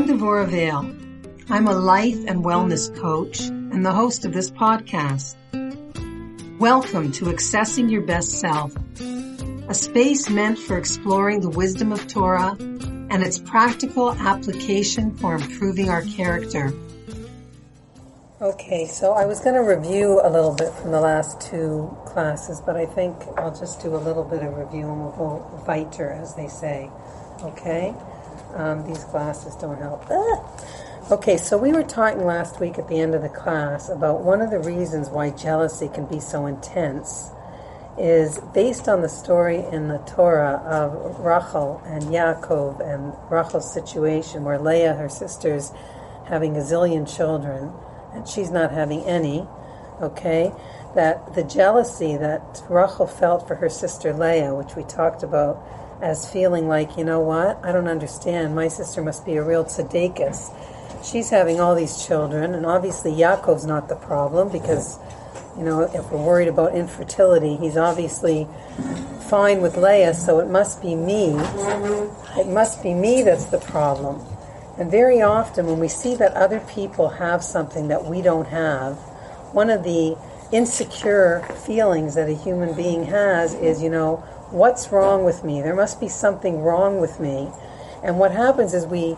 I'm Devora Vale. I'm a life and wellness coach and the host of this podcast. Welcome to Accessing Your Best Self, a space meant for exploring the wisdom of Torah and its practical application for improving our character. Okay, so I was going to review a little bit from the last two classes, but I think I'll just do a little bit of review and we'll go weiter, as they say. Okay? Um, these glasses don't help. Ah! Okay, so we were talking last week at the end of the class about one of the reasons why jealousy can be so intense is based on the story in the Torah of Rachel and Yaakov and Rachel's situation where Leah, her sister's having a zillion children and she's not having any, okay? That the jealousy that Rachel felt for her sister Leah, which we talked about, as feeling like, you know what, I don't understand. My sister must be a real tzaddikus. She's having all these children, and obviously Yaakov's not the problem because, you know, if we're worried about infertility, he's obviously fine with Leah, so it must be me. It must be me that's the problem. And very often, when we see that other people have something that we don't have, one of the insecure feelings that a human being has is, you know, what's wrong with me? There must be something wrong with me. And what happens is we,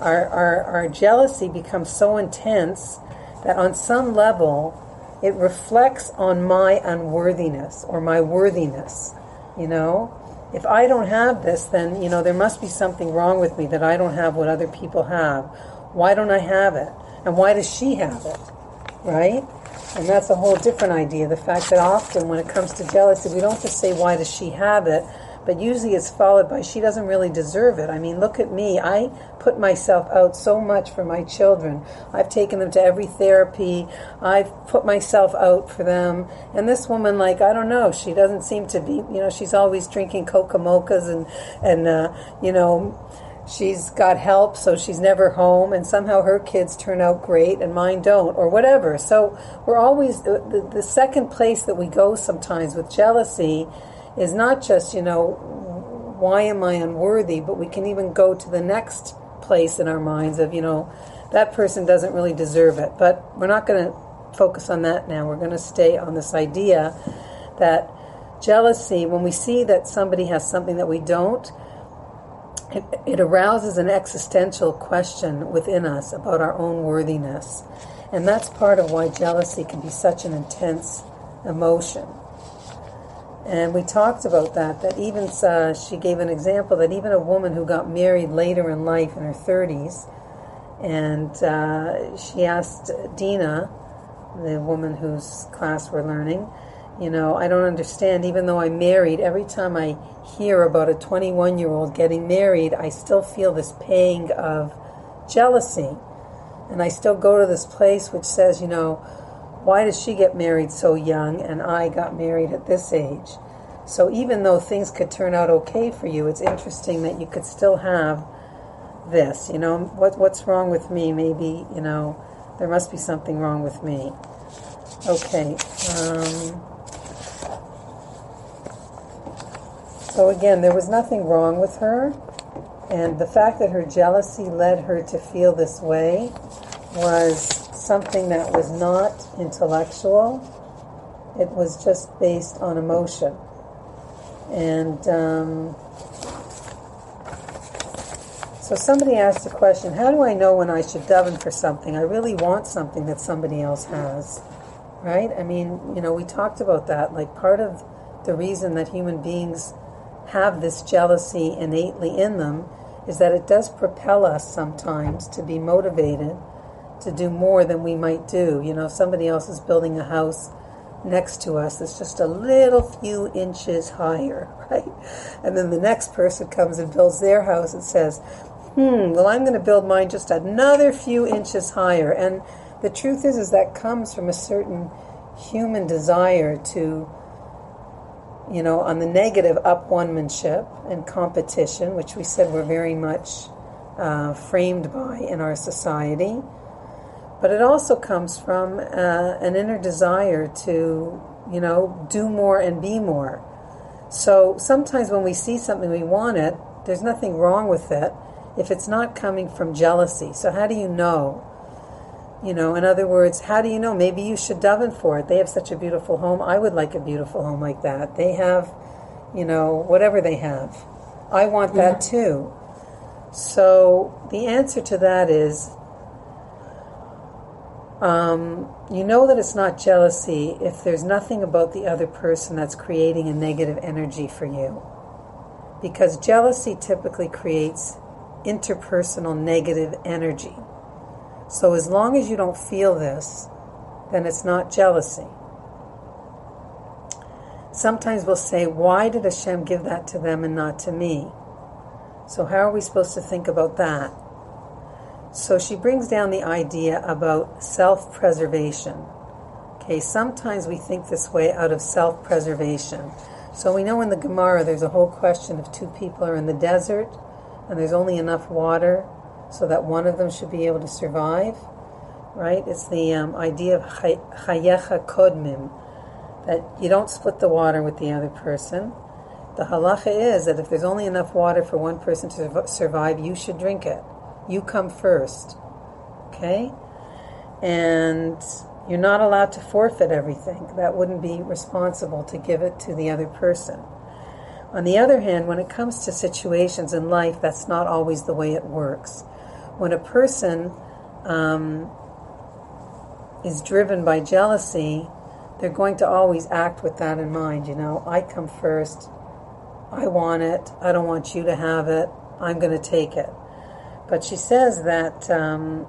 our, our, our jealousy becomes so intense that on some level it reflects on my unworthiness or my worthiness. You know, if I don't have this, then, you know, there must be something wrong with me that I don't have what other people have. Why don't I have it? And why does she have it? Right? And that's a whole different idea. The fact that often when it comes to jealousy, we don't just say, why does she have it? But usually it's followed by, she doesn't really deserve it. I mean, look at me. I put myself out so much for my children. I've taken them to every therapy. I've put myself out for them. And this woman, like, I don't know, she doesn't seem to be, you know, she's always drinking coca mochas and, and, uh, you know, she's got help, so she's never home, and somehow her kids turn out great and mine don't, or whatever. So we're always, the, the second place that we go sometimes with jealousy is not just, you know, why am I unworthy, but we can even go to the next place in our minds of, you know, that person doesn't really deserve it. But we're not going to focus on that now. We're going to stay on this idea that jealousy, when we see that somebody has something that we don't, it, it arouses an existential question within us about our own worthiness. And that's part of why jealousy can be such an intense emotion. And we talked about that, that even, uh, she gave an example that even a woman who got married later in life in her 30s, and uh, she asked Dina, the woman whose class we're learning, you know, I don't understand. Even though I'm married, every time I hear about a 21 year old getting married, I still feel this pang of jealousy. And I still go to this place which says, you know, why does she get married so young and I got married at this age? So even though things could turn out okay for you, it's interesting that you could still have this. You know, what what's wrong with me? Maybe you know, there must be something wrong with me. Okay. Um, So again, there was nothing wrong with her, and the fact that her jealousy led her to feel this way was something that was not intellectual. It was just based on emotion. And um, so somebody asked the question, how do I know when I should daven for something? I really want something that somebody else has. Right? I mean, you know, we talked about that. Like part of the reason that human beings have this jealousy innately in them is that it does propel us sometimes to be motivated to do more than we might do. You know, somebody else is building a house next to us that's just a little few inches higher, right? And then the next person comes and builds their house and says, hmm, well, I'm going to build mine just another few inches higher. And the truth is, is that comes from a certain human desire to you know, on the negative, up one-manship and competition, which we said we're very much uh, framed by in our society. But it also comes from uh, an inner desire to, you know, do more and be more. So sometimes when we see something we want it, there's nothing wrong with it. if it's not coming from jealousy. So, how do you know? You know, in other words, how do you know? Maybe you should daven for it. They have such a beautiful home. I would like a beautiful home like that. They have, you know, whatever they have. I want that too. So the answer to that is um, you know that it's not jealousy if there's nothing about the other person that's creating a negative energy for you. Because jealousy typically creates interpersonal negative energy. So as long as you don't feel this, then it's not jealousy. Sometimes we'll say, why did Hashem give that to them and not to me? So, how are we supposed to think about that? So, she brings down the idea about self preservation. Okay, sometimes we think this way out of self preservation. So, we know in the Gemara there's a whole question of two people are in the desert and there's only enough water so that one of them should be able to survive, right? It's the um, idea of chayecha kodmim, that you don't split the water with the other person. The halacha is that if there's only enough water for one person to survive, you should drink it. You come first. Okay? And you're not allowed to forfeit everything. That wouldn't be responsible to give it to the other person. On the other hand, when it comes to situations in life, that's not always the way it works. When a person um, is driven by jealousy, they're going to always act with that in mind. You know, I come first, I want it. I don't want you to have it. I'm going to take it. But she says that, um,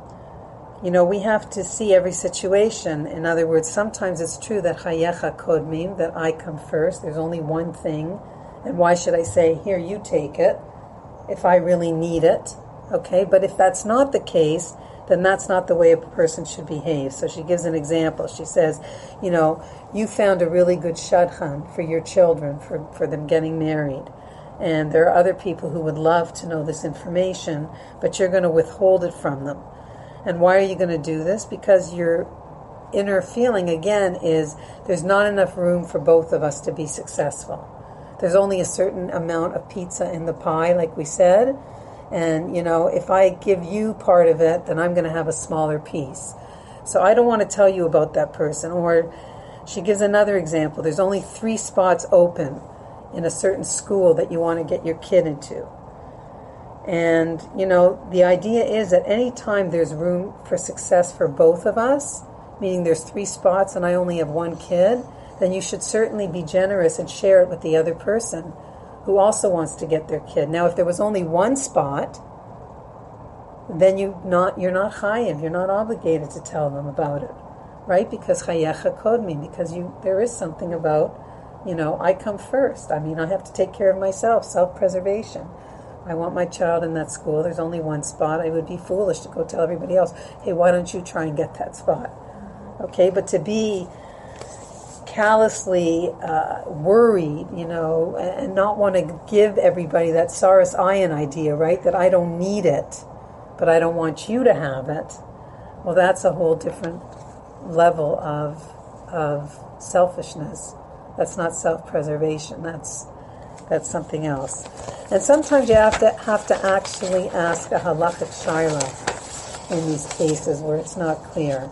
you know, we have to see every situation. In other words, sometimes it's true that chayecha kodmim, that I come first. There's only one thing. And why should I say, here, you take it, if I really need it? Okay, but if that's not the case, then that's not the way a person should behave. So she gives an example. She says, you know, you found a really good shadchan for your children, for, for them getting married. And there are other people who would love to know this information, but you're going to withhold it from them. And why are you going to do this? Because your inner feeling, again, is there's not enough room for both of us to be successful. There's only a certain amount of pizza in the pie, like we said and, you know, if I give you part of it, then I'm going to have a smaller piece. So I don't want to tell you about that person. Or she gives another example. There's only three spots open in a certain school that you want to get your kid into. And, you know, the idea is that any time there's room for success for both of us, meaning there's three spots and I only have one kid, then you should certainly be generous and share it with the other person who also wants to get their kid. Now, if there was only one spot, then you not you're not chayiv. You're not obligated to tell them about it, right? Because chayecha kodmi. Because you there is something about, you know, I come first. I mean, I have to take care of myself. Self preservation. I want my child in that school. There's only one spot. I would be foolish to go tell everybody else, hey, why don't you try and get that spot? Okay, but to be callously uh, worried, you know, and not want to give everybody that Tsaras Ayin idea, right? That I don't need it, but I don't want you to have it. Well, that's a whole different level of of selfishness. That's not self-preservation. That's that's something else. And sometimes you have to have to actually ask a halachic shaila in these cases where it's not clear.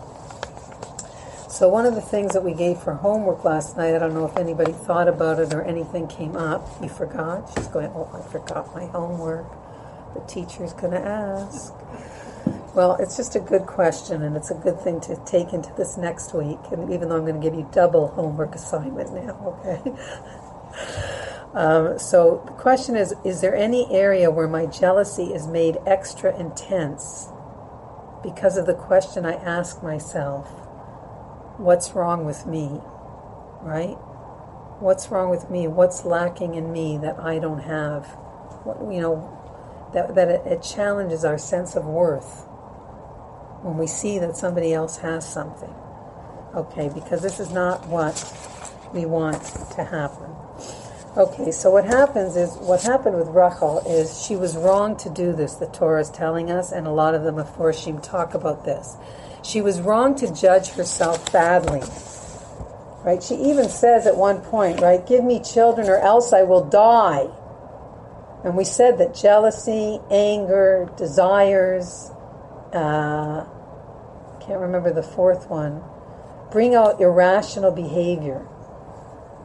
So one of the things that we gave for homework last night, I don't know if anybody thought about it or anything came up. You forgot? She's going, oh, I forgot my homework. The teacher's going to ask. Well, it's just a good question, and it's a good thing to take into this next week. And even though I'm going to give you double homework assignment now, okay? um, so the question is: Is there any area where my jealousy is made extra intense because of the question I ask myself? What's wrong with me, right? What's wrong with me? What's lacking in me that I don't have? What, you know, that, that it, it challenges our sense of worth when we see that somebody else has something. Okay, because this is not what we want to happen. Okay, so what happens is, what happened with Rachel is she was wrong to do this, the Torah is telling us, and a lot of the Meforshim talk about this. She was wrong to judge herself badly. Right? She even says at one point, right, give me children or else I will die. And we said that jealousy, anger, desires, uh, can't remember the fourth one, bring out irrational behavior.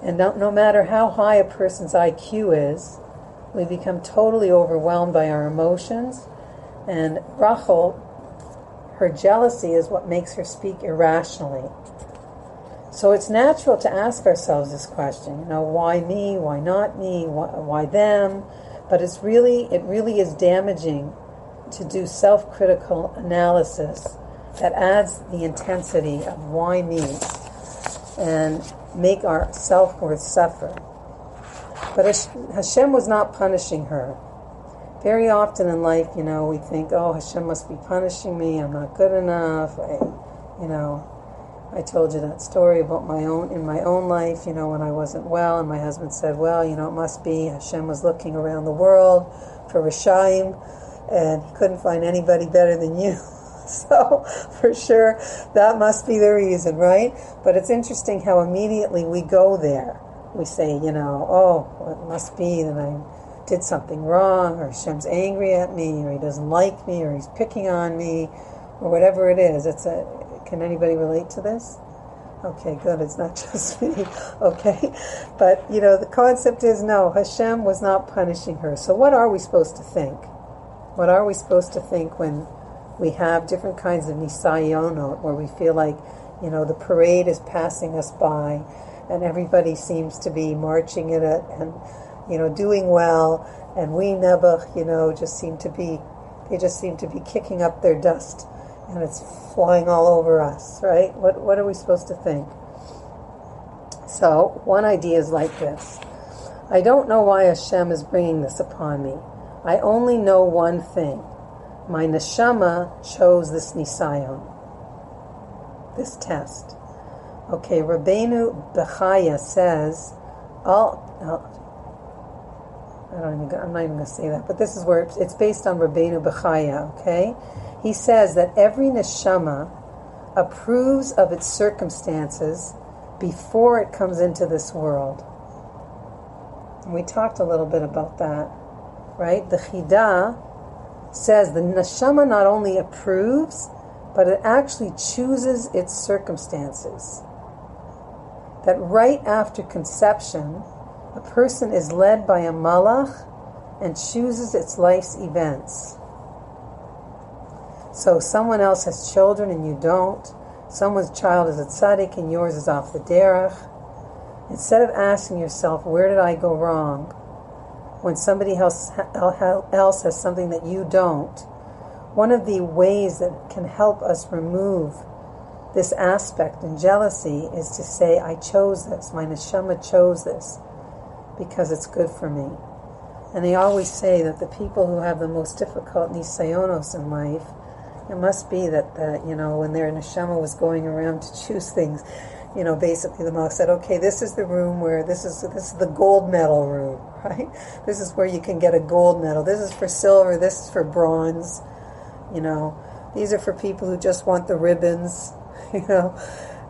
And no, no matter how high a person's IQ is, we become totally overwhelmed by our emotions. And Rachel, her jealousy is what makes her speak irrationally. So it's natural to ask ourselves this question, you know, why me? Why not me? Why, why them? But it's really, it really is damaging to do self-critical analysis that adds the intensity of why me and make our self-worth suffer. But Hashem was not punishing her. Very often in life, you know, we think, oh, Hashem must be punishing me. I'm not good enough. I, you know, I told you that story about my own in my own life, you know, when I wasn't well, and my husband said, "Well, you know, it must be Hashem was looking around the world for Rishaim, and he couldn't find anybody better than you." so, for sure, that must be the reason, right? But it's interesting how immediately we go there. We say, you know, "Oh, it must be that I did something wrong, or Hashem's angry at me, or He doesn't like me, or He's picking on me." Or whatever it is, it's a can anybody relate to this? Okay, good. It's not just me. Okay. But, you know, the concept is no, Hashem was not punishing her. So, what are we supposed to think? What are we supposed to think when we have different kinds of nisayonot, where we feel like, you know, the parade is passing us by and everybody seems to be marching in it and, you know, doing well, and we nebuch, you know, just seem to be, they just seem to be kicking up their dust and it's flying all over us, right? What, what are we supposed to think? So, one idea is like this I don't know why Hashem is bringing this upon me. I only know one thing. My neshama chose this nisayon, this test. Okay, Rabbeinu Bechaya says, all, I don't even, I'm not even going to say that, but this is where it's, it's based on Rabbeinu Bechaya, okay? he says that every neshama approves of its circumstances before it comes into this world. And we talked a little bit about that, right? The Chida says the neshama not only approves, but it actually chooses its circumstances. That right after conception, a person is led by a malach and chooses its life's events. So someone else has children and you don't. Someone's child is a tzaddik and yours is off the derech. Instead of asking yourself, where did I go wrong? When somebody else, else has something that you don't, one of the ways that can help us remove this aspect in jealousy is to say, I chose this. My neshama chose this because it's good for me. And they always say that the people who have the most difficult nisayonos in life it must be that the, you know when their neshama was going around to choose things, you know, basically the monk said, okay, this is the room where this is this is the gold medal room, right? This is where you can get a gold medal. This is for silver. This is for bronze. You know, these are for people who just want the ribbons. You know,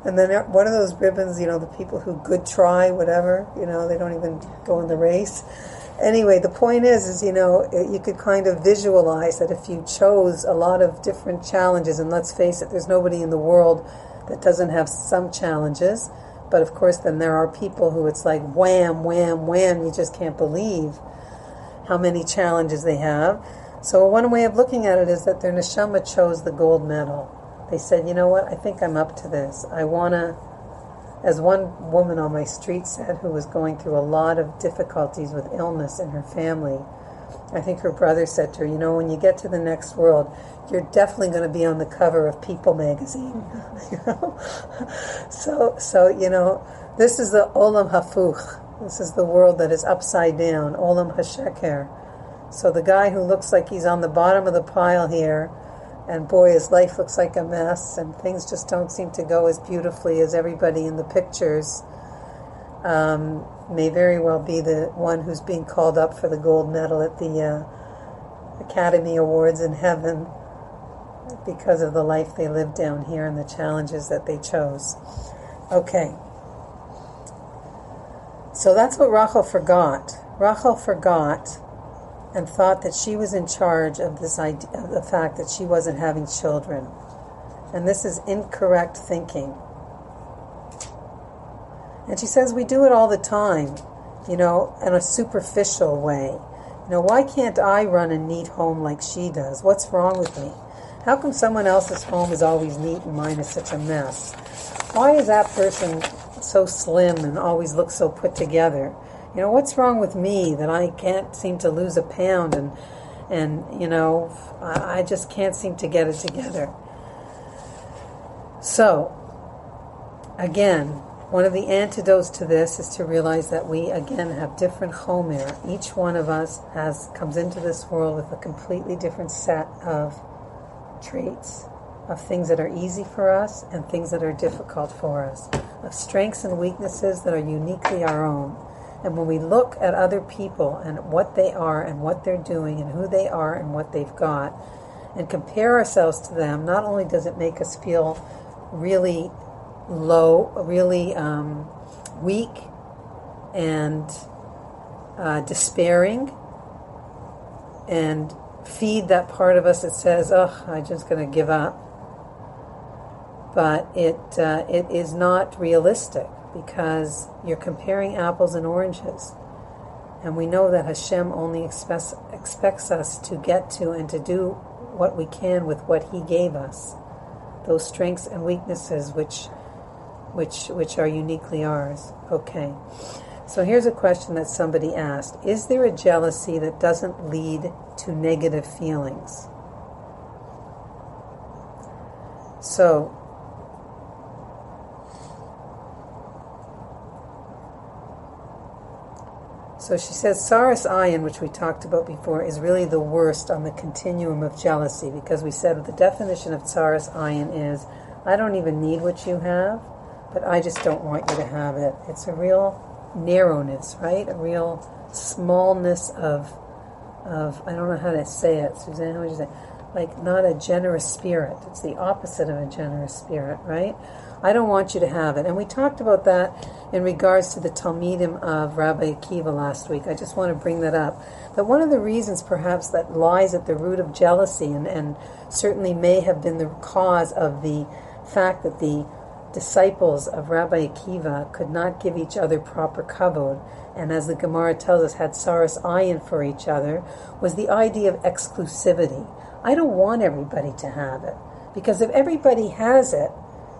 and then one of those ribbons, you know, the people who good try, whatever. You know, they don't even go in the race anyway, the point is, is you know, you could kind of visualize that if you chose a lot of different challenges, and let's face it, there's nobody in the world that doesn't have some challenges. But of course, then there are people who it's like wham, wham, wham. You just can't believe how many challenges they have. So one way of looking at it is that their neshama chose the gold medal. They said, you know what? I think I'm up to this. I want to as one woman on my street said, who was going through a lot of difficulties with illness in her family, I think her brother said to her, You know, when you get to the next world, you're definitely going to be on the cover of People magazine. So, so, you know, this is the Olam Hafuch. This is the world that is upside down, Olam Hasheker. So the guy who looks like he's on the bottom of the pile here and boy, his life looks like a mess, and things just don't seem to go as beautifully as everybody in the pictures. Um, may very well be the one who's being called up for the gold medal at the uh, Academy Awards in heaven because of the life they lived down here and the challenges that they chose. Okay. So that's what Rachel forgot. Rachel forgot and thought that she was in charge of this idea, of the fact that she wasn't having children. And this is incorrect thinking. And she says we do it all the time, you know, in a superficial way. You know, why can't I run a neat home like she does? What's wrong with me? How come someone else's home is always neat and mine is such a mess? Why is that person so slim and always looks so put together? You know, what's wrong with me that I can't seem to lose a pound and and you know, I, just can't seem to get it together. So, again, one of the antidotes to this is to realize that we again have different chomer. Each one of us has comes into this world with a completely different set of traits, of things that are easy for us and things that are difficult for us, of strengths and weaknesses that are uniquely our own. And when we look at other people and what they are and what they're doing and who they are and what they've got, and compare ourselves to them, not only does it make us feel really low, really um, weak and uh, despairing, and feed that part of us that says, "Oh, I'm just going to give up." But it uh, it is not realistic because you're comparing apples and oranges. And we know that Hashem only expects, expects us to get to and to do what we can with what He gave us, those strengths and weaknesses which, which, which are uniquely ours. Okay. So here's a question that somebody asked Is there a jealousy that doesn't lead to negative feelings? So, So she says Tsaras Ayin, which we talked about before, is really the worst on the continuum of jealousy because we said the definition of Tsaras Ayin is I don't even need what you have, but I just don't want you to have it. It's a real narrowness, right? A real smallness of, of I don't know how to say it. Suzanne, how would you say? Like not a generous spirit. It's the opposite of a generous spirit, right? I don't want you to have it. And we talked about that in regards to the Talmidim of Rabbi Akiva last week. I just want to bring that up. That one of the reasons, perhaps, that lies at the root of jealousy and, and certainly may have been the cause of the fact that the disciples of Rabbi Akiva could not give each other proper kavod, and as the Gemara tells us, had tsaras ayin for each other, was the idea of exclusivity. I don't want everybody to have it. Because if everybody has it,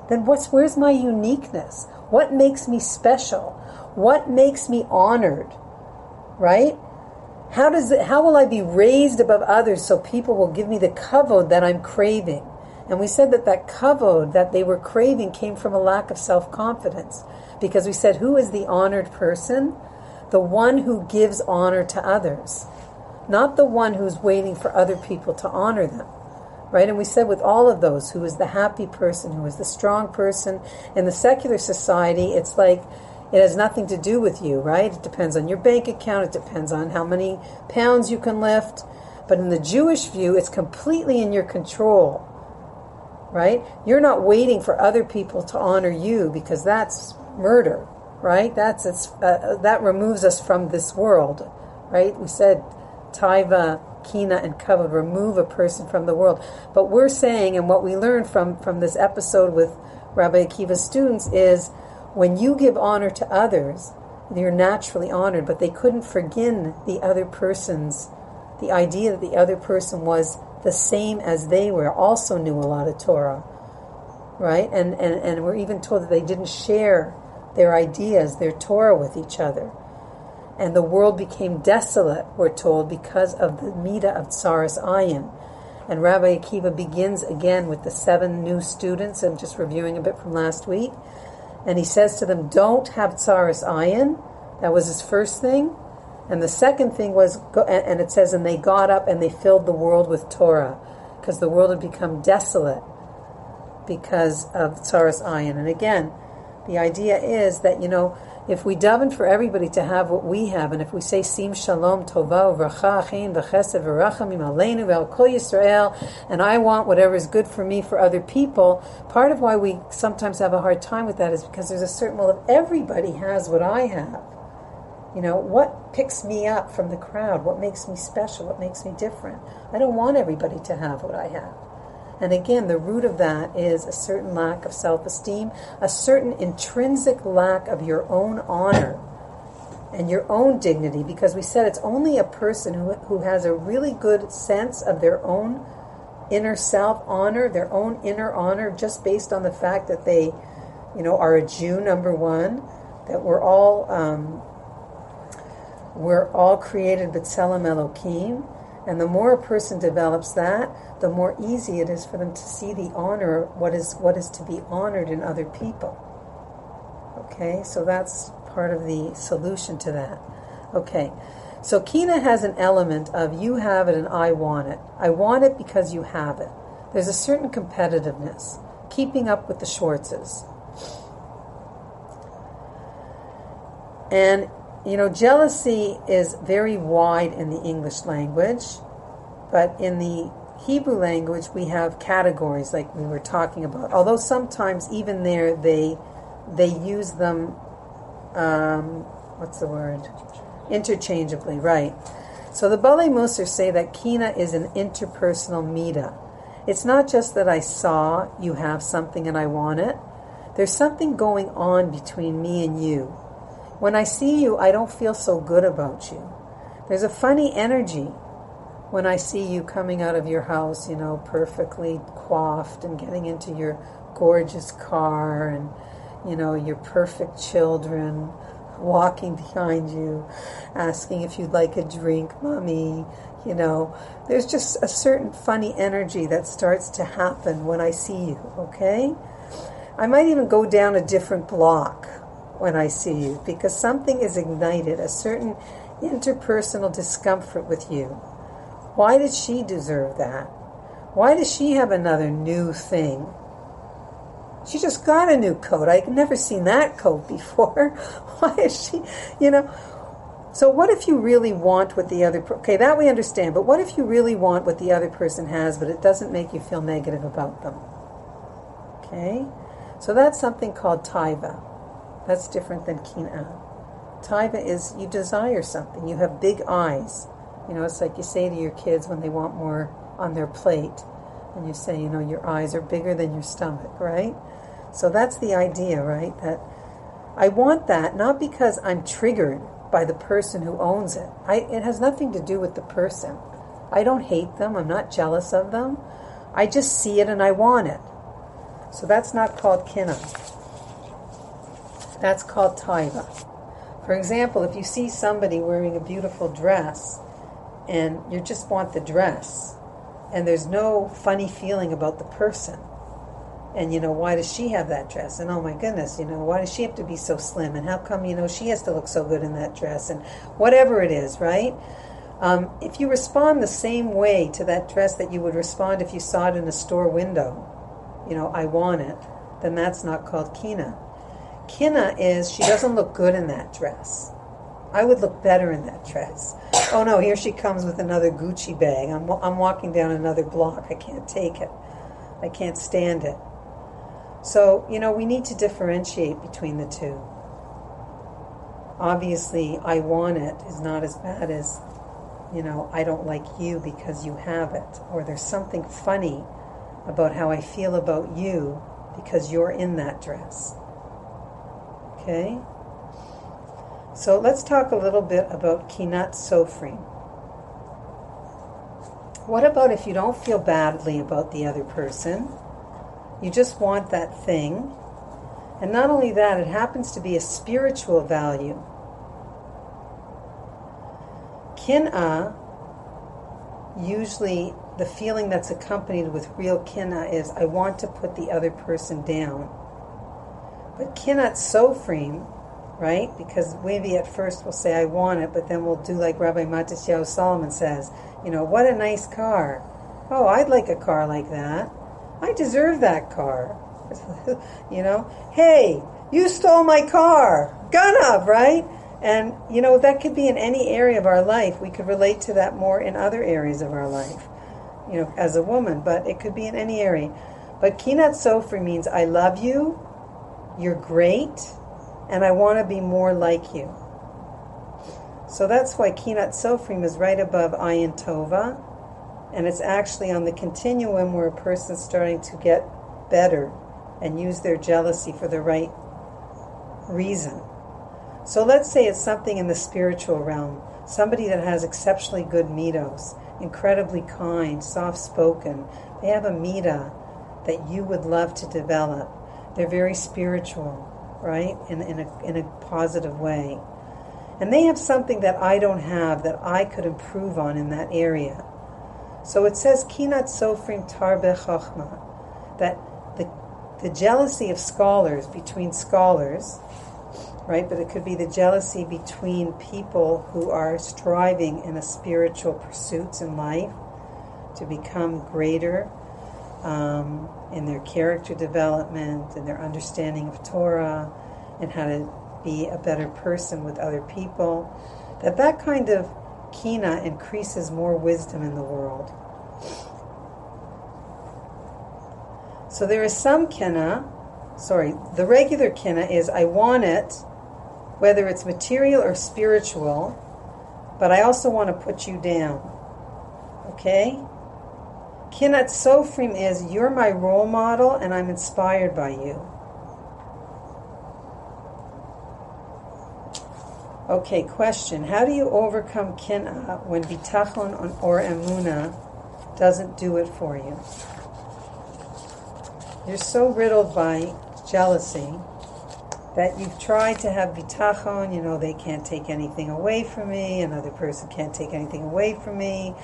then what's where's my uniqueness? What makes me special? What makes me honored? Right? How does it, how will I be raised above others so people will give me the kavod that I'm craving? And we said that that kavod that they were craving came from a lack of self-confidence because we said who is the honored person? The one who gives honor to others, not the one who's waiting for other people to honor them right? And we said with all of those, who is the happy person, who is the strong person, in the secular society, it's like it has nothing to do with you, right? It depends on your bank account, it depends on how many pounds you can lift. But in the Jewish view, it's completely in your control, right? You're not waiting for other people to honor you because that's murder, right? That's it's uh, that removes us from this world, right? We said taiva kina and kavod remove a person from the world. But we're saying, and what we learned from, from this episode with Rabbi Akiva's students is when you give honor to others, you're naturally honored, but they couldn't forgive the other person's, the idea that the other person was the same as they were, also knew a lot of Torah, right? And, and, and we're even told that they didn't share their ideas, their Torah with each other and the world became desolate, we're told, because of the Midah of Tsaras Ayin. And Rabbi Akiva begins again with the seven new students. I'm just reviewing a bit from last week. And he says to them, Don't have Tsaras Ayin. That was his first thing. And the second thing was, and it says, And they got up and they filled the world with Torah, because the world had become desolate because of Tsaras Ayin. And again, the idea is that, you know, if we daven for everybody to have what we have, and if we say Sim Shalom Tova Uvracha Achin V'Chesed V'Rachamim Aleinu Kol Yisrael, and I want whatever is good for me for other people, part of why we sometimes have a hard time with that is because there's a certain well, if everybody has what I have, You know, what picks me up from the crowd? What makes me special? What makes me different? I don't want everybody to have what I have. And again, the root of that is a certain lack of self esteem, a certain intrinsic lack of your own honor and your own dignity, because we said it's only a person who, who has a really good sense of their own inner self honor, their own inner honor, just based on the fact that they, you know, are a Jew, number one, that we're all. Um, we're all created B'Tselem Elohim, and the more a person develops that, the more easy it is for them to see the honor, what is what is to be honored in other people. Okay, so that's part of the solution to that. Okay, so Kina has an element of you have it and I want it. I want it because you have it. There's a certain competitiveness, keeping up with the Schwartzes. And you know, jealousy is very wide in the English language, but in the Hebrew language we have categories like we were talking about. Although sometimes even there they they use them um, what's the word? Interchangeably, right. So the Baalei Mussar say that Kina is an interpersonal mida. It's not just that I saw you have something and I want it. There's something going on between me and you when I see you, I don't feel so good about you. There's a funny energy when I see you coming out of your house, you know, perfectly coiffed and getting into your gorgeous car and, you know, your perfect children walking behind you, asking if you'd like a drink, mommy. You know, there's just a certain funny energy that starts to happen when I see you, okay? I might even go down a different block when I see you because something is ignited, a certain interpersonal discomfort with you. Why did she deserve that? Why does she have another new thing? She just got a new coat. I've never seen that coat before. Why is she, you know? So what if you really want what the other okay, that we understand, but what if you really want what the other person has but it doesn't make you feel negative about them? Okay? So that's something called taiva. That's different than kina. Taiva is you desire something. You have big eyes. You know, it's like you say to your kids when they want more on their plate, and you say, you know, your eyes are bigger than your stomach, right? So that's the idea, right? That I want that not because I'm triggered by the person who owns it. I, it has nothing to do with the person. I don't hate them. I'm not jealous of them. I just see it and I want it. So that's not called kina. That's called taiva. For example, if you see somebody wearing a beautiful dress and you just want the dress and there's no funny feeling about the person, and you know, why does she have that dress? And oh my goodness, you know, why does she have to be so slim? And how come, you know, she has to look so good in that dress? And whatever it is, right? Um, if you respond the same way to that dress that you would respond if you saw it in a store window, you know, I want it, then that's not called kina. Kina is she doesn't look good in that dress. I would look better in that dress. Oh no, here she comes with another Gucci bag. I'm, I'm walking down another block. I can't take it. I can't stand it. So, you know, we need to differentiate between the two. Obviously, I want it is not as bad as, you know, I don't like you because you have it. Or there's something funny about how I feel about you because you're in that dress. Okay? So let's talk a little bit about Kinat Sofrim. What about if you don't feel badly about the other person? You just want that thing. And not only that, it happens to be a spiritual value. Kin'a, usually the feeling that's accompanied with real kin'a is I want to put the other person down. But kinat sofrim, right? Because maybe at first we'll say, I want it, but then we'll do like Rabbi Matisyahu Solomon says, you know, what a nice car. Oh, I'd like a car like that. I deserve that car. you know, hey, you stole my car. Ganav, right? And, you know, that could be in any area of our life. We could relate to that more in other areas of our life, you know, as a woman, but it could be in any area. But kinat sofri means I love you, you're great, and I want to be more like you. So that's why Kinat Sofrim is right above Ayin Tova, and it's actually on the continuum where a person's starting to get better and use their jealousy for the right reason. So let's say it's something in the spiritual realm, somebody that has exceptionally good midos, incredibly kind, soft spoken. They have a mida that you would love to develop. They're very spiritual, right? In, in, a, in a positive way. And they have something that I don't have that I could improve on in that area. So it says, Kinat Sofrim Tarbe Chochma, that the, the jealousy of scholars between scholars, right? But it could be the jealousy between people who are striving in a spiritual pursuits in life to become greater um, in their character development and their understanding of Torah and how to be a better person with other people, that that kind of kina increases more wisdom in the world. So there is some kina, sorry, the regular kina is I want it, whether it's material or spiritual, but I also want to put you down. Okay? Kinat Sofrim is you're my role model and I'm inspired by you. Okay, question. How do you overcome kin'a uh, when bitachon or emuna doesn't do it for you? You're so riddled by jealousy that you've tried to have bitachon, you know, they can't take anything away from me, another person can't take anything away from me,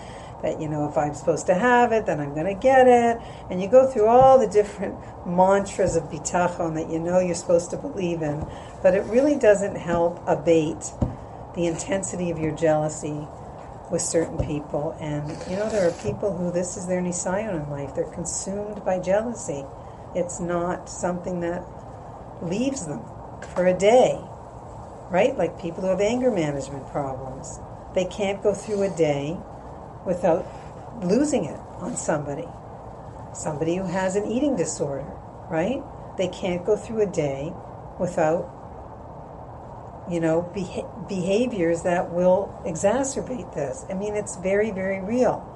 that, you know, if I'm supposed to have it, then I'm going to get it. And you go through all the different mantras of bitachon that you know you're supposed to believe in but it really doesn't help abate the intensity of your jealousy with certain people. And you know, there are people who this is their nisayon in life. They're consumed by jealousy. It's not something that leaves them for a day, right? Like people who have anger management problems. They can't go through a day without losing it on somebody. Somebody who has an eating disorder, right? They can't go through a day without you know, beha- behaviors that will exacerbate this. I mean, it's very, very real.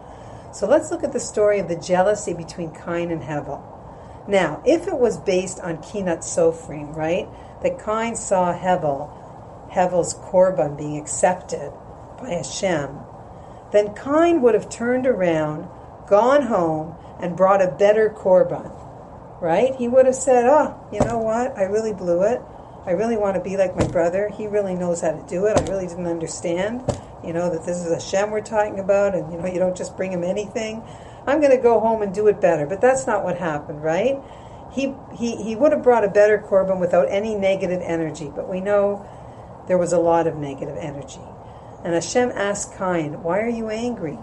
So let's look at the story of the jealousy between Cain and Hevel. Now, if it was based on Kinat Sofrim, right, that Cain saw Hevel, Hevel's korban being accepted by Hashem, then Cain would have turned around, gone home, and brought a better korban, right? He would have said, "Oh, you know what? I really blew it. I really want to be like my brother. He really knows how to do it. I really didn't understand, you know, that this is Hashem we're talking about, and you know, you don't just bring him anything. I'm going to go home and do it better. But that's not what happened, right? He he he would have brought a better korban without any negative energy. But we know there was a lot of negative energy. And Hashem asked Cain, "Why are you angry?"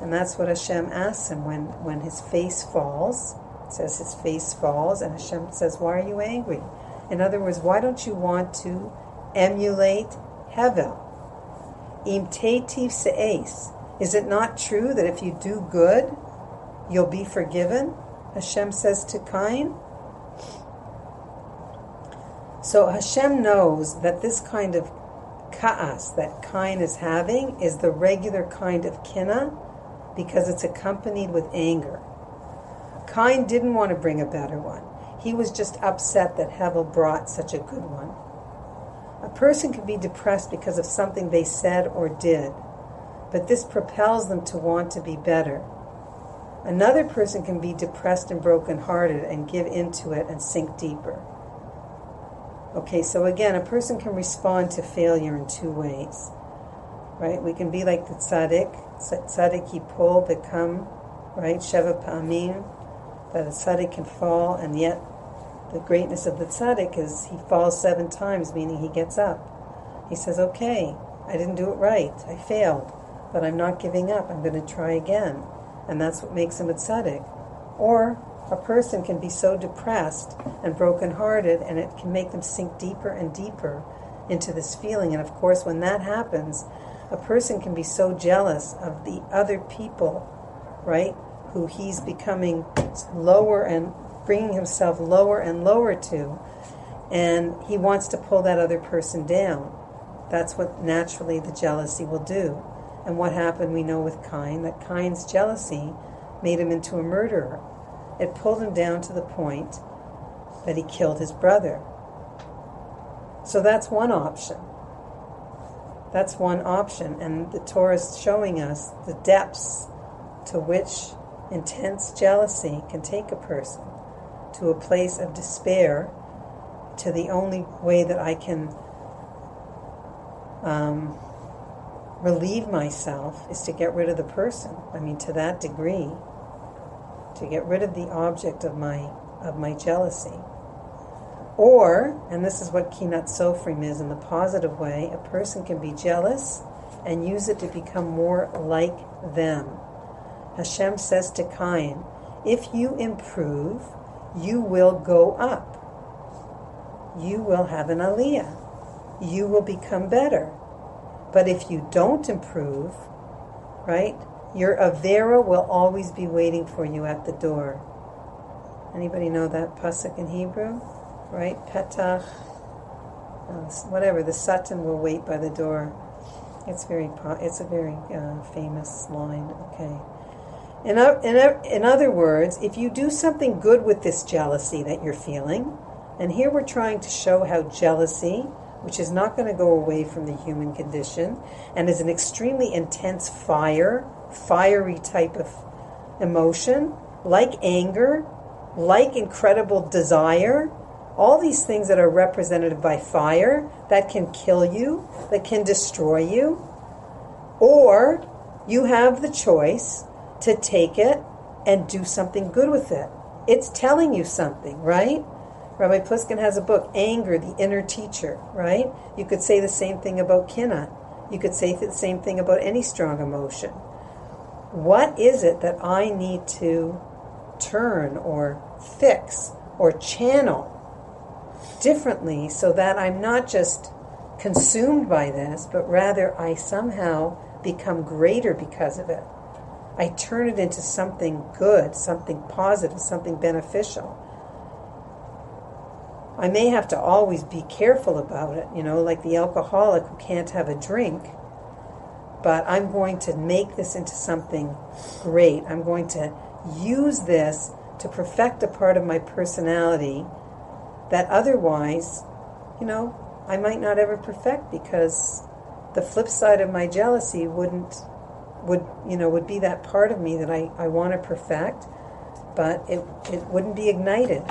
And that's what Hashem asks him when when his face falls. It says his face falls, and Hashem says, "Why are you angry?" In other words, why don't you want to emulate Hevel? Im tetiv se'es. Is it not true that if you do good, you'll be forgiven? Hashem says to Cain. So Hashem knows that this kind of ka'as that Cain is having is the regular kind of kina because it's accompanied with anger. Cain didn't want to bring a better one. He was just upset that Hevel brought such a good one. A person can be depressed because of something they said or did, but this propels them to want to be better. Another person can be depressed and brokenhearted and give into it and sink deeper. Okay, so again, a person can respond to failure in two ways. Right? We can be like the tzaddik, tzaddik yipol become, right? Sheva pa'amim, that a tzaddik can fall and yet the greatness of the tzaddik is he falls seven times, meaning he gets up. He says, okay, I didn't do it right. I failed. But I'm not giving up. I'm going to try again. And that's what makes him a tzaddik. Or a person can be so depressed and brokenhearted, and it can make them sink deeper and deeper into this feeling. And of course, when that happens, a person can be so jealous of the other people, right, who he's becoming lower and bringing himself lower and lower to, and he wants to pull that other person down. That's what naturally the jealousy will do. And what happened, we know with Cain, that Cain's jealousy made him into a murderer. It pulled him down to the point that he killed his brother. So that's one option. That's one option. And the Torah is showing us the depths to which intense jealousy can take a person to a place of despair, to the only way that I can um, relieve myself is to get rid of the person. I mean, to that degree, to get rid of the object of my of my jealousy. Or, and this is what Kinat Sofrim is in the positive way, a person can be jealous and use it to become more like them. Hashem says to Cain, if you improve, you will go up. You will have an aliyah. You will become better. But if you don't improve, right, your Avera will always be waiting for you at the door. Anybody know that pasuk in Hebrew? right? Petach, uh, whatever. The Satan will wait by the door. It's very. It's a very uh, famous line. Okay. In, in, in other words, if you do something good with this jealousy that you're feeling, and here we're trying to show how jealousy, which is not going to go away from the human condition, and is an extremely intense fire, fiery type of emotion, like anger, like incredible desire, all these things that are represented by fire that can kill you, that can destroy you, or you have the choice to take it and do something good with it. It's telling you something, right? Rabbi Pliskin has a book, Anger, the Inner Teacher, right? You could say the same thing about Kina. You could say the same thing about any strong emotion. What is it that I need to turn or fix or channel differently so that I'm not just consumed by this, but rather I somehow become greater because of it. I turn it into something good, something positive, something beneficial. I may have to always be careful about it, you know, like the alcoholic who can't have a drink, but I'm going to make this into something great. I'm going to use this to perfect a part of my personality that otherwise, you know, I might not ever perfect because the flip side of my jealousy wouldn't would you know would be that part of me that I, I want to perfect, but it it wouldn't be ignited.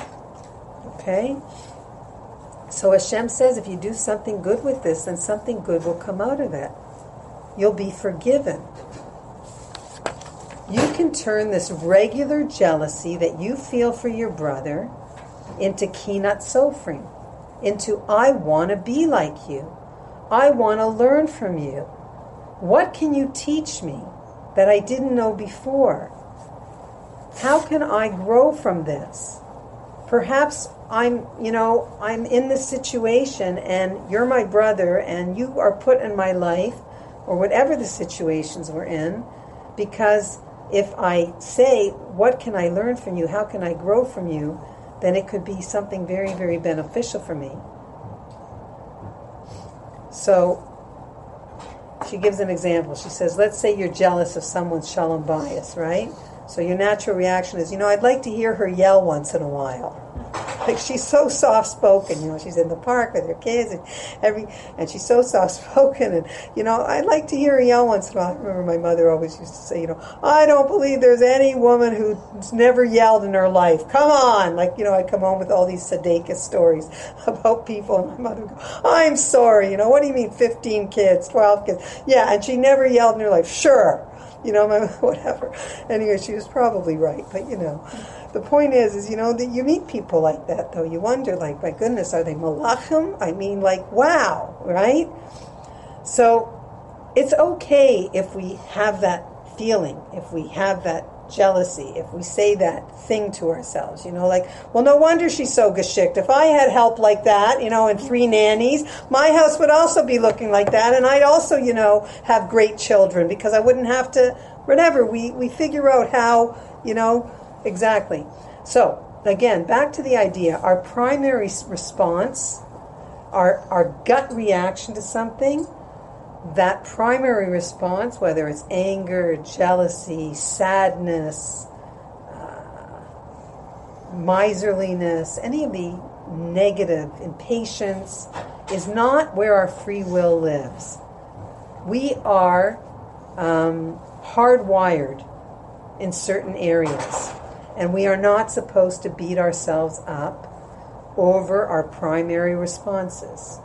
Okay? So Hashem says if you do something good with this, then something good will come out of it. You'll be forgiven. You can turn this regular jealousy that you feel for your brother into Kinat Sofrim, into I want to be like you. I want to learn from you. What can you teach me that I didn't know before? How can I grow from this? Perhaps I'm, you know, I'm in this situation and you're my brother and you are put in my life or whatever the situations we're in because if I say, What can I learn from you? How can I grow from you? then it could be something very, very beneficial for me. So she gives an example. She says, let's say you're jealous of someone's shalom bayis, right? So your natural reaction is, you know, I'd like to hear her yell once in a while. Like she's so soft spoken, you know, she's in the park with her kids and every and she's so soft spoken and you know, I'd like to hear her yell once in a while. I remember my mother always used to say, you know, I don't believe there's any woman who's never yelled in her life. Come on. Like, you know, I'd come home with all these Sadaka stories about people and my mother would go, I'm sorry, you know, what do you mean fifteen kids, twelve kids? Yeah, and she never yelled in her life. Sure. You know, my, whatever. Anyway, she was probably right, but you know the point is, is you know that you meet people like that, though. You wonder, like, my goodness, are they malachim? I mean, like, wow, right? So it's okay if we have that feeling, if we have that jealousy, if we say that thing to ourselves, you know, like, well, no wonder she's so geschicked. If I had help like that, you know, and three nannies, my house would also be looking like that, and I'd also, you know, have great children because I wouldn't have to, whatever. We, we figure out how, you know, Exactly. So, again, back to the idea our primary response, our, our gut reaction to something, that primary response, whether it's anger, jealousy, sadness, uh, miserliness, any of the negative, impatience, is not where our free will lives. We are um, hardwired in certain areas, and we are not supposed to beat ourselves up over our primary responses.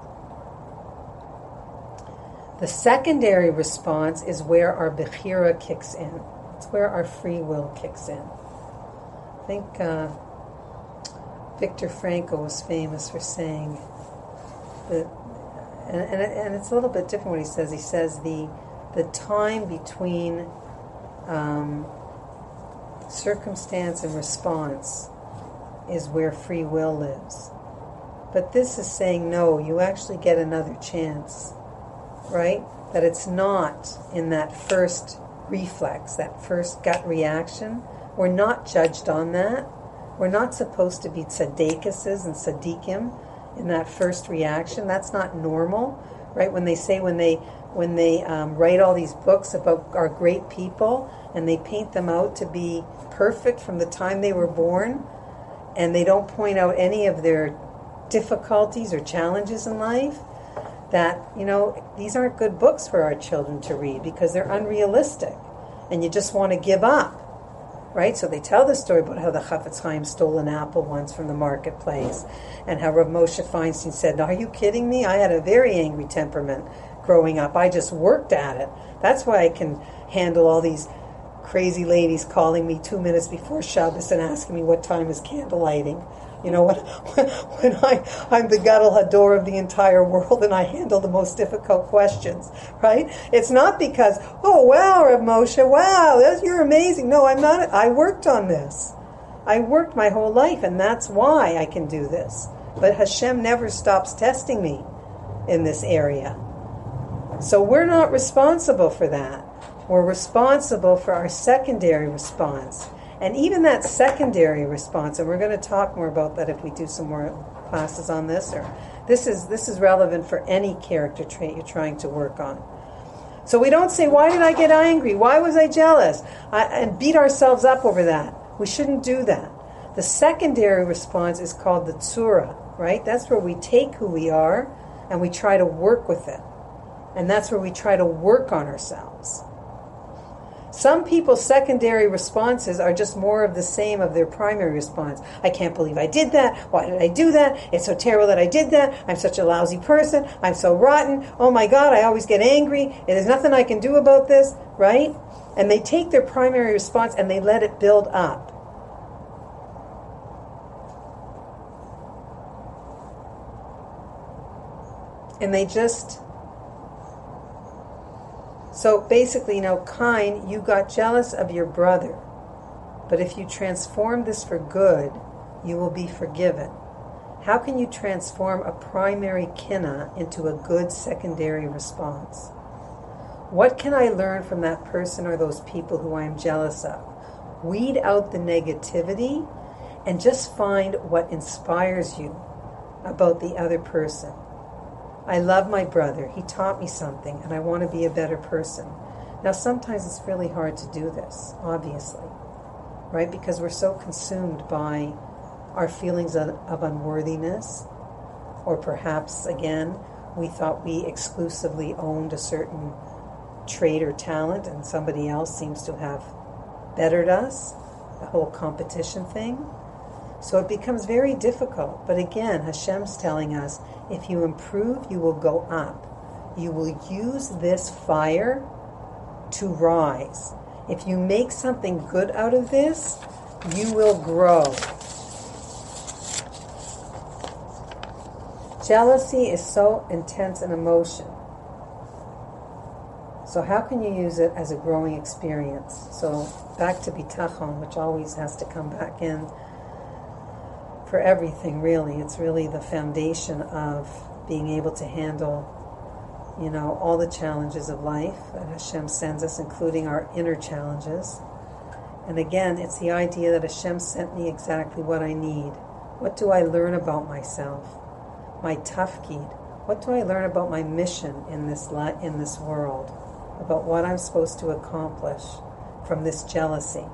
The secondary response is where our bechira kicks in. It's where our free will kicks in. I think uh, Viktor Frankl was famous for saying that, and, and, and, it's a little bit different what he says. He says the the time between um, circumstance and response is where free will lives. But this is saying no, you actually get another chance right? That it's not in that first reflex, that first gut reaction. We're not judged on that. We're not supposed to be tzaddikises and tzaddikim in that first reaction. That's not normal, right? When they say when they when they um, write all these books about our great people and they paint them out to be perfect from the time they were born, and they don't point out any of their difficulties or challenges in life, that, you know, these aren't good books for our children to read because they're unrealistic and you just want to give up. Right? So they tell the story about how the Chafetz Chaim stole an apple once from the marketplace and how Rav Moshe Feinstein said, now, Are you kidding me? I had a very angry temperament growing up. I just worked at it. That's why I can handle all these crazy ladies calling me two minutes before Shabbos and asking me what time is candle lighting. You know, when, when I, I'm the Gadol Hador of the entire world and I handle the most difficult questions, right? It's not because, oh, wow, Rav Moshe, wow, you're amazing. No, I'm not. I worked on this. I worked my whole life, and that's why I can do this. But Hashem never stops testing me in this area. So we're not responsible for that. We're responsible for our secondary response. And even that secondary response, and we're going to talk more about that if we do some more classes on this, or this is this is relevant for any character trait you're trying to work on. So we don't say, "Why did I get angry? Why was I jealous?" I, and beat ourselves up over that. We shouldn't do that. The secondary response is called the tsura, right? That's where we take who we are and we try to work with it, and that's where we try to work on ourselves. Some people's secondary responses are just more of the same of their primary response. I can't believe I did that. Why did I do that? It's so terrible that I did that. I'm such a lousy person. I'm so rotten. Oh my God, I always get angry. There's nothing I can do about this, right? And they take their primary response and they let it build up. And they just so basically, you know, Cain, you got jealous of your brother. But if you transform this for good, you will be forgiven. How can you transform a primary kina into a good secondary response? What can I learn from that person or those people who I am jealous of? Weed out the negativity and just find what inspires you about the other person. I love my brother. He taught me something, and I want to be a better person. Now, sometimes it's really hard to do this, obviously, right? Because we're so consumed by our feelings of, of unworthiness, or perhaps, again, we thought we exclusively owned a certain trait or talent, and somebody else seems to have bettered us, the whole competition thing. So it becomes very difficult. But again, Hashem's telling us if you improve, you will go up. You will use this fire to rise. If you make something good out of this, you will grow. Jealousy is so intense an emotion. So, how can you use it as a growing experience? So, back to bitachon, which always has to come back in for everything, really. It's really the foundation of being able to handle, you know, all the challenges of life that Hashem sends us, including our inner challenges. And again, it's the idea that Hashem sent me exactly what I need. What do I learn about myself? My tafkid. What do I learn about my mission in this in this world? About what I'm supposed to accomplish from this jealousy?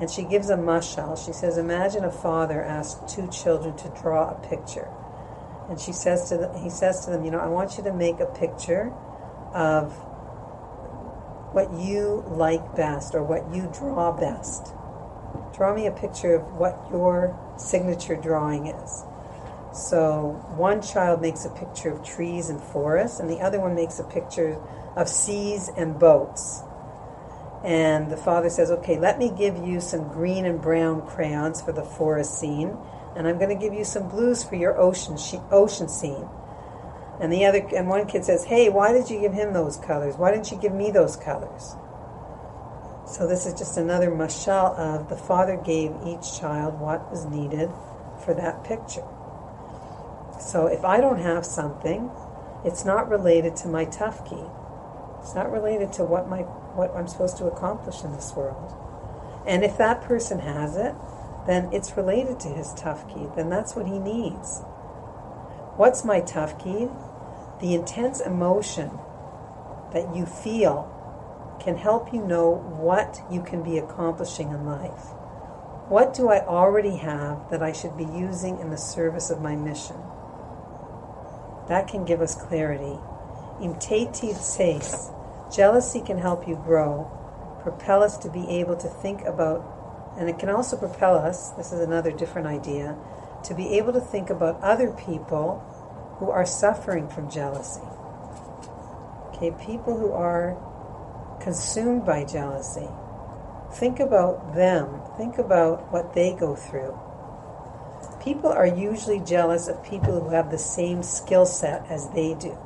And she gives a mashal. She says, Imagine a father asks two children to draw a picture. And she says to the, he says to them, You know, I want you to make a picture of what you like best or what you draw best. Draw me a picture of what your signature drawing is. So one child makes a picture of trees and forests, and the other one makes a picture of seas and boats. And the father says, Okay, let me give you some green and brown crayons for the forest scene, and I'm going to give you some blues for your ocean, ocean scene. And the other, and one kid says, Hey, why did you give him those colors? Why didn't you give me those colors? So this is just another mashal of the father gave each child what was needed for that picture. So if I don't have something, it's not related to my tafkid. It's not related to what my what I'm supposed to accomplish in this world. And if that person has it, then it's related to his tafkid. Then that's what he needs. What's my tafkid? The intense emotion that you feel can help you know what you can be accomplishing in life. What do I already have that I should be using in the service of my mission? That can give us clarity. Imtativ says, jealousy can help you grow, propel us to be able to think about, and it can also propel us, this is another different idea, to be able to think about other people who are suffering from jealousy. Okay, people who are consumed by jealousy. Think about them. Think about what they go through. People are usually jealous of people who have the same skill set as they do.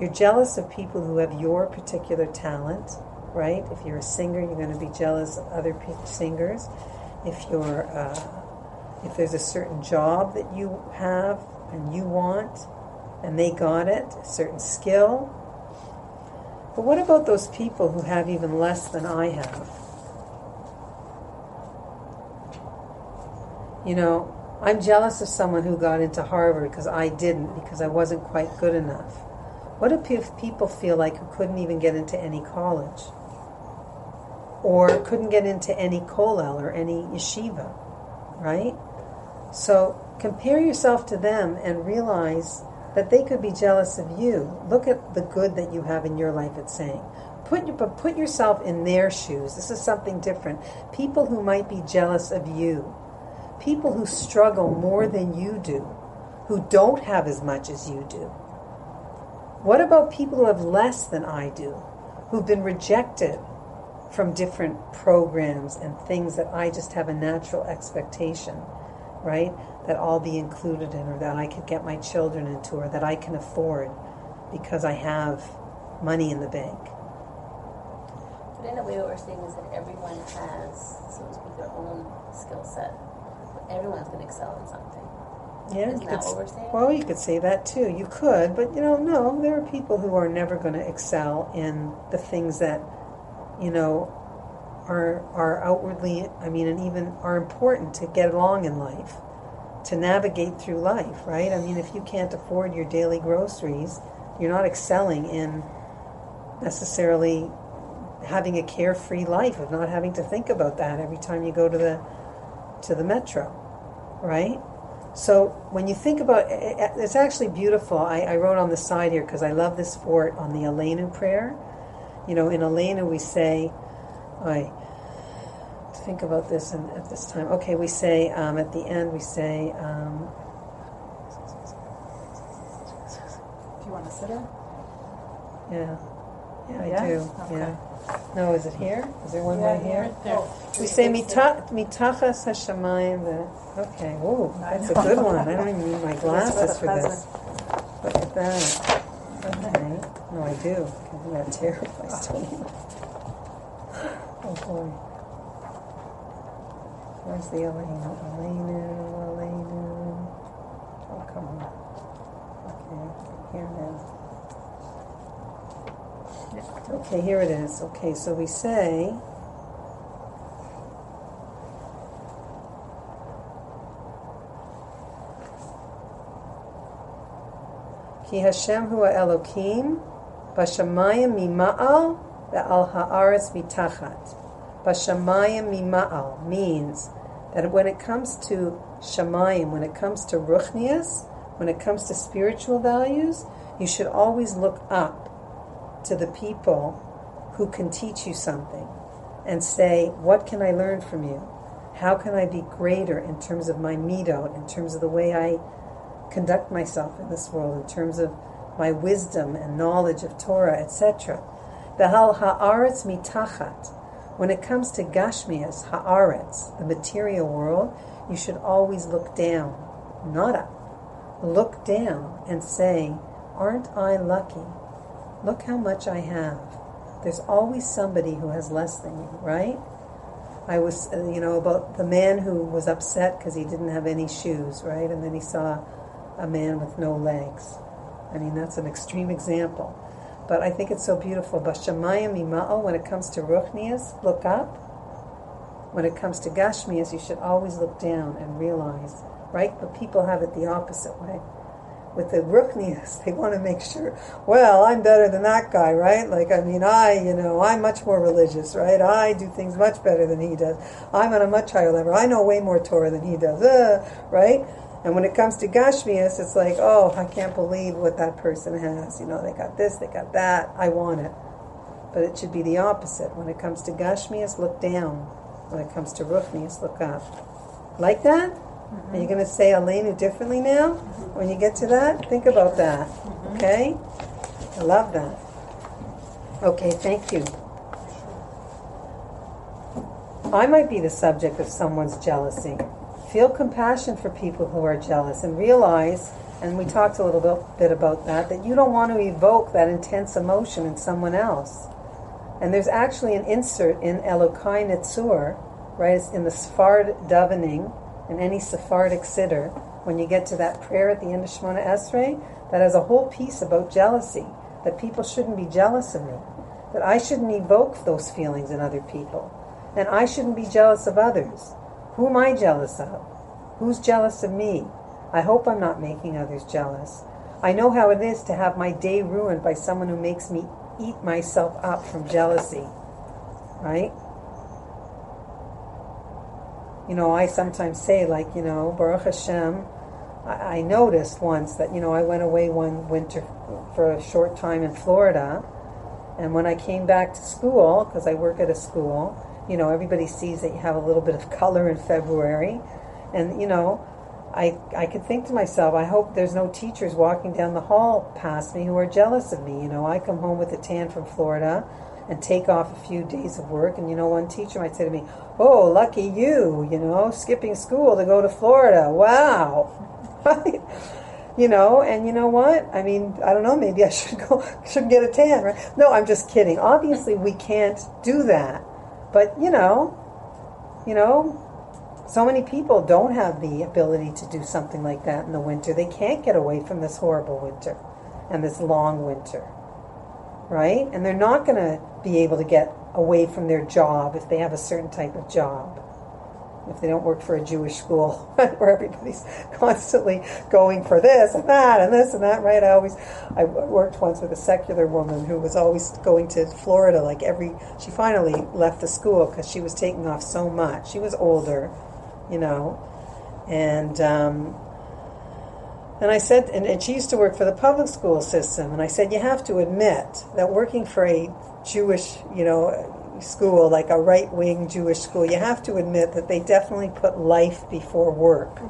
You're jealous of people who have your particular talent, right? If you're a singer, you're going to be jealous of other singers. If you're, uh, if there's a certain job that you have and you want, and they got it, a certain skill, but what about those people who have even less than I have? You know, I'm jealous of someone who got into Harvard because I didn't, because I wasn't quite good enough. What if people feel like who couldn't even get into any college? Or couldn't get into any kollel or any yeshiva, right? So compare yourself to them and realize that they could be jealous of you. Look at the good that you have in your life, it's saying. Put, but put yourself in their shoes. This is something different. People who might be jealous of you. People who struggle more than you do. Who don't have as much as you do. What about people who have less than I do? Who've been rejected from different programs and things that I just have a natural expectation, right? that I'll be included in, or that I could get my children into, or that I can afford because I have money in the bank. But in a way, what we're saying is that everyone has, so to speak, their own skill set. Everyone's going to excel in something. Yeah, Isn't we're saying? Well, you could say that too. You could, but you know, no, there are people who are never going to excel in the things that, you know, are are outwardly, I mean, and even are important to get along in life to navigate through life, right? I mean, if you can't afford your daily groceries, you're not excelling in necessarily having a carefree life of not having to think about that every time you go to the to the metro, right? So when you think about it's actually beautiful. I, I wrote on the side here because I love this fort on the Aleinu prayer. You know, in Aleinu we say, I think about this and at this time. Okay, we say um, at the end, we say. Um, do you want to sit in? Yeah. Yeah, I yeah? do. Okay. Yeah. No, is it here? Is there one yeah, right here? Right. Oh. We say mitachas hashamayim. The okay. Ooh, that's a good one. I don't even need my glasses for this. Look at that. Okay. No, I do. Isn't that terrible? I still need. Oh boy. Where's the Aleinu? Aleinu, Aleinu. Oh, come on. Okay, here it is. Okay, here it is. Okay, so we say. Ki Hashem hu Elokim, Bashamayim mima'al, ve'al ha'aretz mitachat. Bashamayim mima'al means that when it comes to Shamayim, when it comes to Ruchnias, when it comes to spiritual values, you should always look up to the people who can teach you something and say, What can I learn from you? How can I be greater in terms of my midot, in terms of the way I conduct myself in this world, in terms of my wisdom and knowledge of Torah, etc. Behal ha'aretz mitachat. When it comes to gashmias, ha'aretz, the material world, you should always look down, not up. Look down and say, Aren't I lucky? Look how much I have. There's always somebody who has less than you, right? I was, uh, you know, about the man who was upset because he didn't have any shoes, right? And then he saw a man with no legs. I mean, that's an extreme example. But I think it's so beautiful. Bashamayim ima'o, when it comes to ruchnias, look up. When it comes to gashmias, you should always look down and realize, right? But people have it the opposite way with the Ruchnias, they want to make sure, well, I'm better than that guy, right? Like, I mean, I, you know, I'm much more religious, right? I do things much better than he does. I'm on a much higher level. I know way more Torah than he does, uh, right? And when it comes to Gashmias, it's like, oh, I can't believe what that person has. You know, they got this, they got that. I want it. But it should be the opposite. When it comes to Gashmias, look down. When it comes to Ruchnias, look up. Like that? Mm-hmm. Are you going to say Aleinu differently now? When you get to that, think about that. Mm-hmm. Okay? I love that. Okay, thank you. I might be the subject of someone's jealousy. Feel compassion for people who are jealous and realize, and we talked a little bit about that, that you don't want to evoke that intense emotion in someone else. And there's actually an insert in Elokai Netzur, right, It's in the Sfard davening, in any Sephardic siddur, when you get to that prayer at the end of Shemona Esrei, that has a whole piece about jealousy, that people shouldn't be jealous of me, that I shouldn't evoke those feelings in other people, and I shouldn't be jealous of others. Who am I jealous of? Who's jealous of me? I hope I'm not making others jealous. I know how it is to have my day ruined by someone who makes me eat myself up from jealousy. Right? You know, I sometimes say, like, you know, Baruch Hashem, I, I noticed once that, you know, I went away one winter for a short time in Florida, and when I came back to school, because I work at a school, you know, everybody sees that you have a little bit of color in February, and, you know, I, I could think to myself, I hope there's no teachers walking down the hall past me who are jealous of me. You know, I come home with a tan from Florida and take off a few days of work. And you know, one teacher might say to me, "Oh, lucky you! You know, skipping school to go to Florida. Wow!" you know, and you know what? I mean, I don't know. Maybe I should go, should get a tan, right? No, I'm just kidding. Obviously, we can't do that. But you know, you know, so many people don't have the ability to do something like that in the winter. They can't get away from this horrible winter and this long winter right? And they're not going to be able to get away from their job if they have a certain type of job. If they don't work for a Jewish school where everybody's constantly going for this and that and this and that, right? I always, I worked once with a secular woman who was always going to Florida like every, she finally left the school because she was taking off so much. She was older, you know, and, um, and I said, and, and she used to work for the public school system, and I said, you have to admit that working for a Jewish, you know, school, like a right wing Jewish school, you have to admit that they definitely put life before work.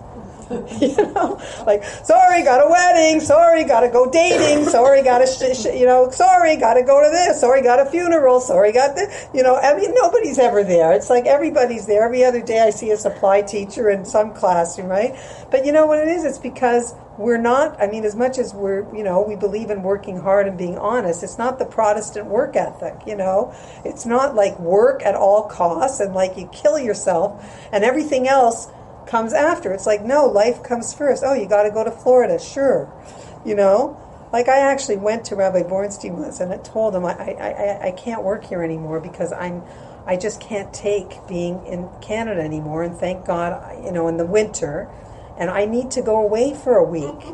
you know, like sorry, got a wedding. Sorry, got to go dating. Sorry, got to sh- sh- you know. Sorry, got to go to this. Sorry, got a funeral. Sorry, got this. You know, I mean, nobody's ever there. It's like everybody's there. Every other day, I see a supply teacher in some classroom, right? But you know what it is? It's because we're not. I mean, as much as we're, you know, we believe in working hard and being honest. It's not the Protestant work ethic. You know, it's not like work at all costs and like you kill yourself and everything else comes after. It's like, no, life comes first. Oh, you got to go to Florida. Sure. You know? Like, I actually went to Rabbi Bornstein once and I told him, I, I, I, can't work here anymore because I'm, I just can't take being in Canada anymore. And thank God, you know, in the winter. And I need to go away for a week,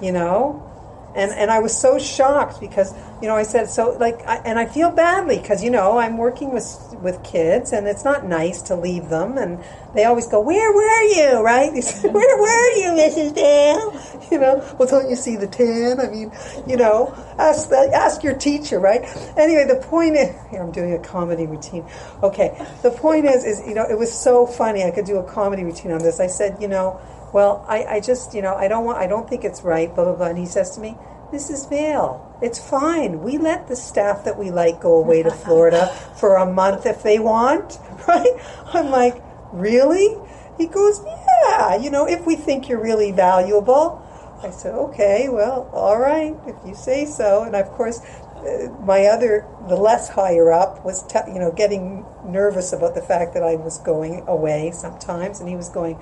you know? And, and I was so shocked because, you know, I said, so like, I, and I feel badly because, you know, I'm working with, with kids and it's not nice to leave them. And they always go, where were you, right? Say, where were you, Mrs. Dale? You know, well, don't you see the tan? I mean, you know, ask, ask your teacher, right? Anyway, the point is, here, I'm doing a comedy routine. Okay. The point is, is, you know, it was so funny. I could do a comedy routine on this. I said, you know, well, I, I just, you know, I don't want, I don't think it's right, blah, blah, blah. And he says to me, Mrs. Vale, it's fine. We let the staff that we like go away to Florida for a month if they want, right? I'm like, really? He goes, yeah, you know, if we think you're really valuable. I said, okay, well, all right, if you say so. And of course, uh, my other, the less higher up, was, te- you know, getting nervous about the fact that I was going away sometimes, and he was going,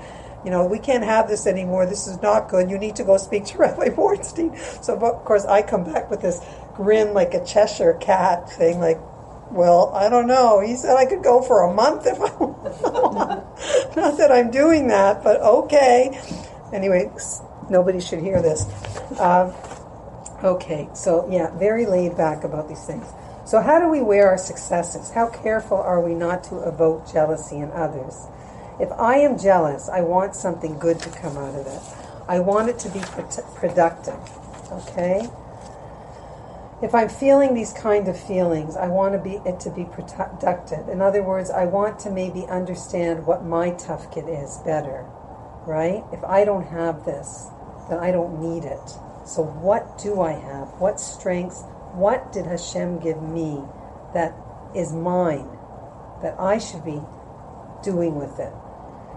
you know, we can't have this anymore. This is not good. You need to go speak to Rabbi Bornstein. So, of course, I come back with this grin like a Cheshire cat thing, like, well, I don't know. He said I could go for a month if I want. not that I'm doing that, but okay. Anyway, nobody should hear this. Um, okay, so yeah, very laid back about these things. So, how do we wear our successes? How careful are we not to evoke jealousy in others? If I am jealous, I want something good to come out of it. I want it to be productive. Okay? If I'm feeling these kind of feelings, I want to be it to be productive. In other words, I want to maybe understand what my tafkid is better. Right? If I don't have this, then I don't need it. So what do I have? What strengths? What did Hashem give me that is mine that I should be doing with it?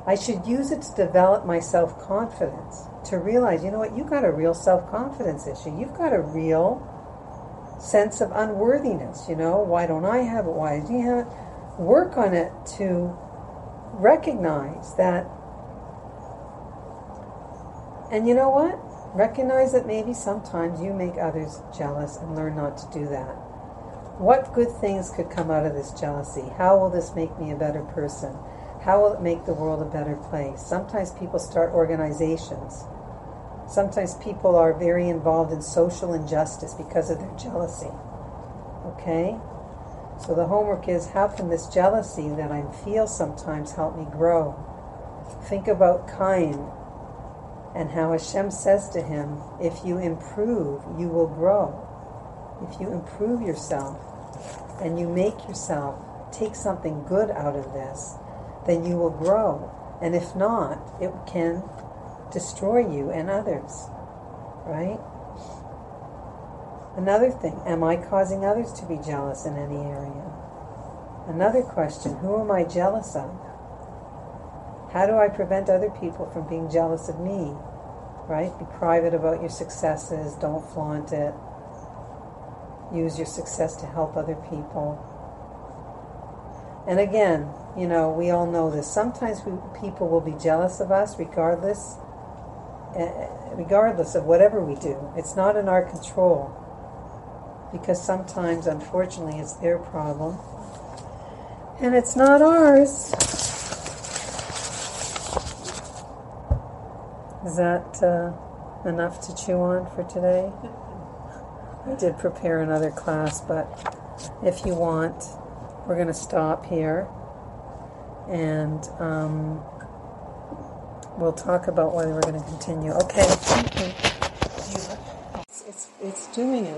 I should use it to develop my self confidence, to realize, you know what, you've got a real self confidence issue. You've got a real sense of unworthiness. You know, why don't I have it? Why do you have it? Work on it to recognize that. And you know what? Recognize that maybe sometimes you make others jealous and learn not to do that. What good things could come out of this jealousy? How will this make me a better person? How will it make the world a better place? Sometimes people start organizations. Sometimes people are very involved in social injustice because of their jealousy. Okay? So the homework is how can this jealousy that I feel sometimes help me grow? Think about Cain and how Hashem says to him, if you improve, you will grow. If you improve yourself and you make yourself take something good out of this, then you will grow. And if not, it can destroy you and others. Right? Another thing, am I causing others to be jealous in any area? Another question, who am I jealous of? How do I prevent other people from being jealous of me? Right? Be private about your successes, don't flaunt it. Use your success to help other people. And again, you know, we all know this. Sometimes we, people will be jealous of us regardless uh, regardless of whatever we do. It's not in our control. Because sometimes, unfortunately, it's their problem. And it's not ours. Is that uh, enough to chew on for today? I did prepare another class, but if you want, we're going to stop here and um, we'll talk about whether we're going to continue. Okay. It's, it's, it's doing it.